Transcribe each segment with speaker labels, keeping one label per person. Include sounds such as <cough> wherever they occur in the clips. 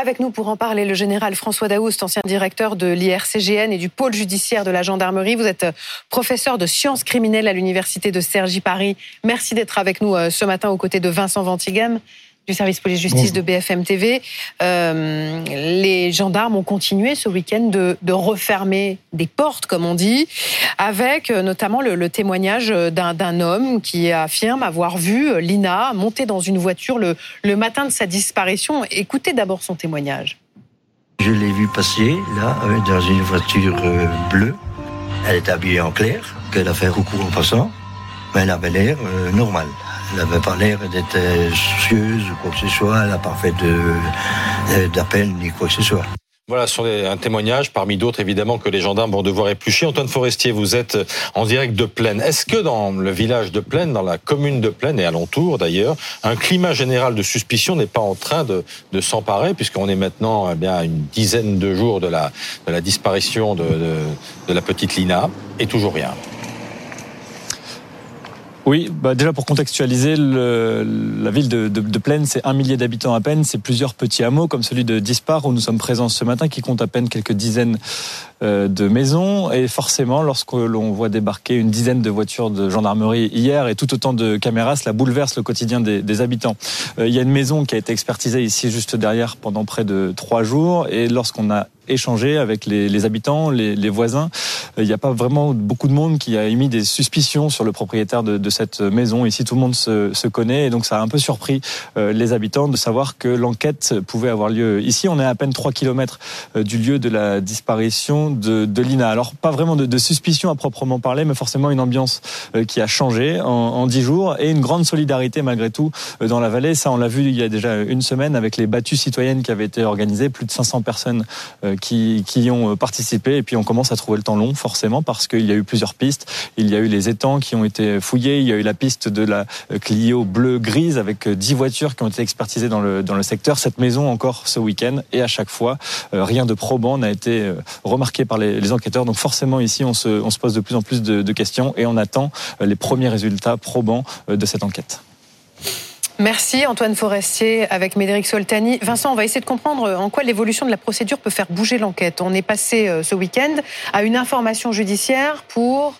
Speaker 1: Avec nous pour en parler, le général François Daoust, ancien directeur de l'IRCGN et du pôle judiciaire de la gendarmerie. Vous êtes euh, professeur de sciences criminelles à l'université de Cergy Paris. Merci d'être avec nous euh, ce matin aux côtés de Vincent Ventigam du service police-justice de BFM TV. Euh, les gendarmes ont continué ce week-end de, refermer des portes, comme on dit, avec euh, notamment le, témoignage d'un homme qui affirme avoir vu euh, Lina monter dans une voiture le, matin de sa disparition. Écoutez d'abord son témoignage.
Speaker 2: Je l'ai vu passer là, dans une voiture bleue. Elle est habillée en clair, qu'elle a fait recours en passant, mais elle avait l'air normale. Elle n'avait pas l'air d'être soucieuse ou quoi que ce soit. Elle n'a pas fait d'appel ni quoi que ce soit.
Speaker 3: Voilà, sur un témoignage parmi d'autres évidemment que les gendarmes vont devoir éplucher. Antoine Forestier, vous êtes en direct de Plaine. Est-ce que dans le village de Plaine, dans la commune de Plaine et alentour d'ailleurs, un climat général de suspicion n'est pas en train de, s'emparer puisqu'on est maintenant eh bien à une dizaine de jours de la, disparition de la petite Lina? Et toujours rien
Speaker 4: oui, bah déjà pour contextualiser, la ville de, de, Plaine, c'est un millier d'habitants à peine, c'est plusieurs petits hameaux comme celui de Dispar où nous sommes présents ce matin, qui compte à peine quelques dizaines euh, de maisons. Et forcément, lorsque l'on voit débarquer une dizaine de voitures de gendarmerie hier et tout autant de caméras, cela bouleverse le quotidien des, des habitants. Euh, il y a une maison qui a été expertisée ici juste derrière pendant près de trois jours, et lorsqu'on a échangé avec les, habitants, les, voisins, il n'y a pas vraiment beaucoup de monde qui a émis des suspicions sur le propriétaire de, cette maison. Ici, tout le monde se, connaît et donc ça a un peu surpris euh, les habitants de savoir que l'enquête pouvait avoir lieu ici. On est à peine 3 km euh, du lieu de la disparition de, Lina. Alors, pas vraiment de, de, suspicion à proprement parler, mais forcément une ambiance euh, qui a changé en, en 10 jours et une grande solidarité malgré tout dans la vallée. Ça, on l'a vu il y a déjà une semaine avec les battues citoyennes qui avaient été organisées. Plus de 500 personnes qui, qui y ont participé et puis on commence à trouver le temps long forcément parce qu'il y a eu plusieurs pistes. Il y a eu les étangs qui ont été fouillés, il y a eu la piste de la Clio bleu-grise avec dix voitures qui ont été expertisées dans le, dans le secteur. Cette maison encore ce week-end et à chaque fois, euh, rien de probant n'a été euh, remarqué par les, enquêteurs. Donc forcément ici, on se, on se pose de plus en plus de, de questions et on attend euh, les premiers résultats probants de cette enquête.
Speaker 1: Merci Antoine Forestier avec Médéric Soltani. Vincent, on va essayer de comprendre en quoi l'évolution de la procédure peut faire bouger l'enquête. On est passé euh, ce week-end à une information judiciaire pour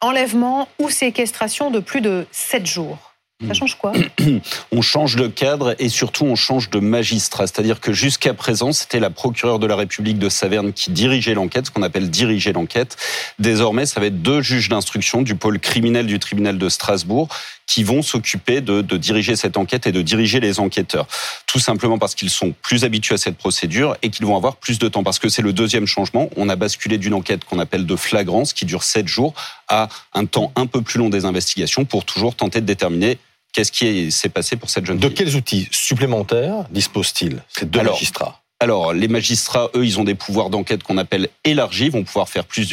Speaker 1: enlèvement ou séquestration de plus de 7 jours. Ça change quoi <clears throat>
Speaker 5: On change de cadre et surtout on change de magistrat. C'est-à-dire que jusqu'à présent, c'était la procureure de la République de Saverne qui dirigeait l'enquête, ce qu'on appelle diriger l'enquête. Désormais, ça va être deux juges d'instruction du pôle criminel du tribunal de Strasbourg qui vont s'occuper de, de, diriger cette enquête et de diriger les enquêteurs. Tout simplement parce qu'ils sont plus habitués à cette procédure et qu'ils vont avoir plus de temps. Parce que c'est le deuxième changement. On a basculé d'une enquête qu'on appelle de flagrance, qui dure sept jours, à un temps un peu plus long des investigations pour toujours tenter de déterminer qu'est-ce qui s'est passé pour cette jeune
Speaker 3: fille.
Speaker 5: De
Speaker 3: quels outils supplémentaires disposent-ils ces deux magistrats
Speaker 5: alors, les magistrats, eux, ils ont des pouvoirs d'enquête qu'on appelle élargis, vont pouvoir faire plus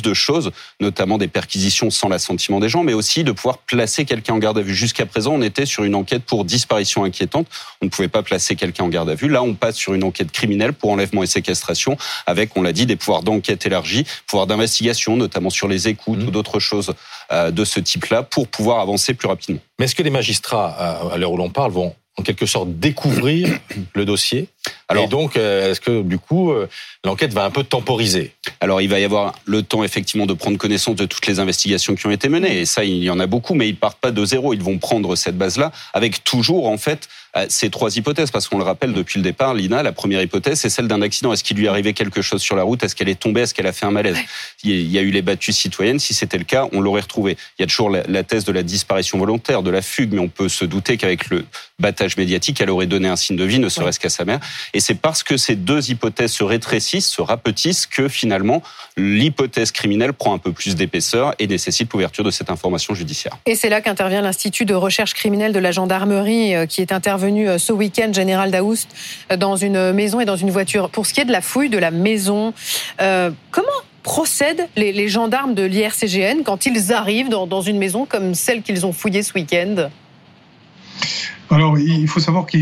Speaker 5: de, choses, notamment des perquisitions sans l'assentiment des gens, mais aussi de pouvoir placer quelqu'un en garde à vue. Jusqu'à présent, on était sur une enquête pour disparition inquiétante. On ne pouvait pas placer quelqu'un en garde à vue. Là, on passe sur une enquête criminelle pour enlèvement et séquestration, avec, on l'a dit, des pouvoirs d'enquête élargis, pouvoirs d'investigation, notamment sur les écoutes mmh. ou d'autres choses euh, de ce type-là, pour pouvoir avancer plus rapidement.
Speaker 3: Mais est-ce que les magistrats, à l'heure où l'on parle, vont en quelque sorte découvrir le dossier? Alors, et donc, euh, est-ce que du coup, euh, l'enquête va un peu temporiser
Speaker 5: Alors, il va y avoir le temps effectivement de prendre connaissance de toutes les investigations qui ont été menées. Et ça, il y en a beaucoup, mais ils partent pas de zéro. Ils vont prendre cette base-là avec toujours en fait euh, ces trois hypothèses, parce qu'on le rappelle depuis le départ, Lina, la première hypothèse, c'est celle d'un accident. Est-ce qu'il lui est arrivé quelque chose sur la route? Est-ce qu'elle est tombée? Est-ce qu'elle a fait un malaise? Il y a eu les battues citoyennes. Si c'était le cas, on l'aurait retrouvée. Il y a toujours la thèse de la disparition volontaire, de la fugue, mais on peut se douter qu'avec le battage médiatique, elle aurait donné un signe de vie, ne serait-ce qu'à sa mère. Et c'est parce que ces deux hypothèses se rétrécissent, se rapetissent, que finalement l'hypothèse criminelle prend un peu plus d'épaisseur et nécessite l'ouverture de cette information judiciaire.
Speaker 1: Et c'est là qu'intervient l'Institut de recherche criminelle de la gendarmerie euh, qui est intervenu euh, ce week-end, Général Daoust, euh, dans une maison et dans une voiture. Pour ce qui est de la fouille de la maison, comment procèdent les, gendarmes de l'IRCGN quand ils arrivent dans une maison comme celle qu'ils ont fouillée ce week-end?
Speaker 6: Alors, il faut savoir que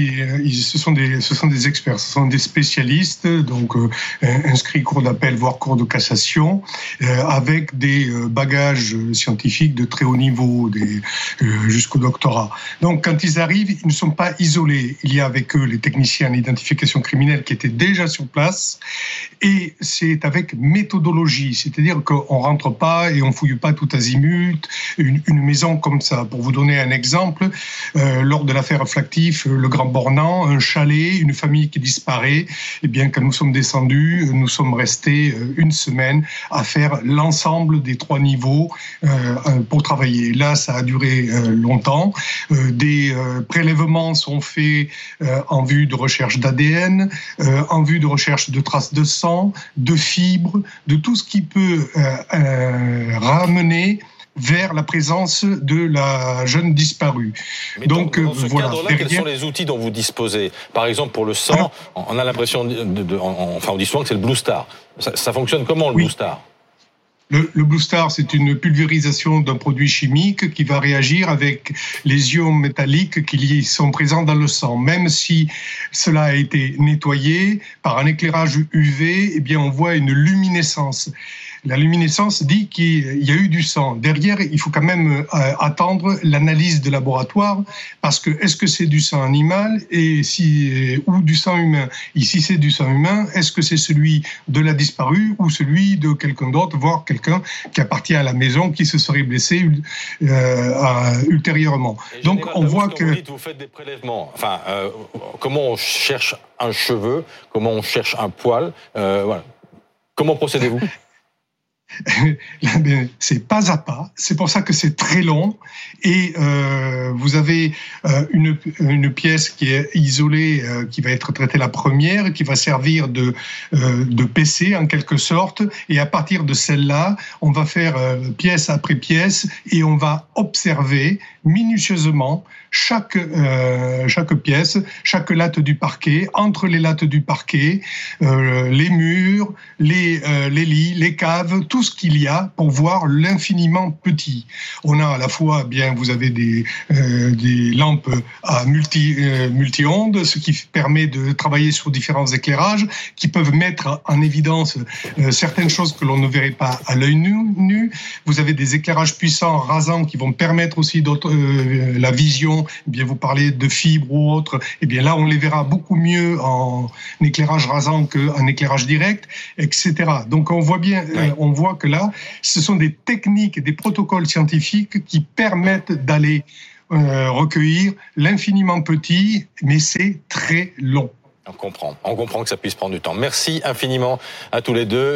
Speaker 6: ce sont des, ce sont des experts, ce sont des spécialistes, donc euh, inscrits cours d'appel, voire cours de cassation, euh, avec des euh, bagages scientifiques de très haut niveau, des, jusqu'au doctorat. Donc, quand ils arrivent, ils ne sont pas isolés. Il y a avec eux les techniciens en identification criminelle qui étaient déjà sur place, et c'est avec méthodologie, c'est-à-dire qu'on rentre pas et on fouille pas tout azimut une, une maison comme ça. Pour vous donner un exemple, lors de l'affaire Flactif, le Grand Bornand, un chalet, une famille qui disparaît. Eh bien, quand nous sommes descendus, nous sommes restés euh, une semaine à faire l'ensemble des trois niveaux euh, euh, pour travailler. Là, ça a duré longtemps. Des prélèvements sont faits en vue de recherche d'ADN, en vue de recherche de traces de sang, de fibres, de tout ce qui peut ramener vers la présence de la jeune disparue.
Speaker 3: Donc dans, ce voilà. Cadre-là, quels sont les outils dont vous disposez? Par exemple, pour le sang, on a l'impression, enfin, on dit souvent que c'est le Blue Star. Ça, fonctionne comment le Blue Star?
Speaker 6: Le, le, Blue Star, c'est une pulvérisation d'un produit chimique qui va réagir avec les ions métalliques qui sont présents dans le sang. Même si cela a été nettoyé par un éclairage UV, eh bien, on voit une luminescence. La luminescence dit qu'il y a eu du sang. Derrière, il faut quand même euh, attendre l'analyse de laboratoire parce que est-ce que c'est du sang animal et si ou du sang humain? Ici, c'est du sang humain. Est-ce que c'est celui de la disparue ou celui de quelqu'un d'autre, voire quelqu'un qui appartient à la maison qui se serait blessé euh, ultérieurement?
Speaker 3: Donc, on voit que vous, dites, vous faites des prélèvements. Enfin, euh, comment on cherche un cheveu Comment on cherche un poil voilà. Comment procédez-vous? <laughs>
Speaker 6: c'est pas à pas. C'est pour ça que c'est très long. Et euh, vous avez euh, une, pièce qui est isolée, euh, qui va être traitée la première, qui va servir de, PC en quelque sorte. Et à partir de celle-là, on va faire pièce après pièce et on va observer minutieusement chaque, pièce, chaque latte du parquet, entre les lattes du parquet, les murs, les, les lits, les caves, tout ce qu'il y a pour voir l'infiniment petit. On a à la fois, bien, vous avez des, des lampes à multi, multi-ondes, ce qui permet de travailler sur différents éclairages qui peuvent mettre en évidence certaines choses que l'on ne verrait pas à l'œil nu. Vous avez des éclairages puissants, rasants, qui vont permettre aussi d'autres euh, la vision, eh bien vous parlez de fibres ou autres, eh bien là on les verra beaucoup mieux en éclairage rasant qu'en éclairage direct, etc. Donc on voit bien, euh, on que là, ce sont des techniques, des protocoles scientifiques qui permettent d'aller euh, recueillir l'infiniment petit, mais c'est très long.
Speaker 3: On comprend. On comprend que ça puisse prendre du temps. Merci infiniment à tous les deux.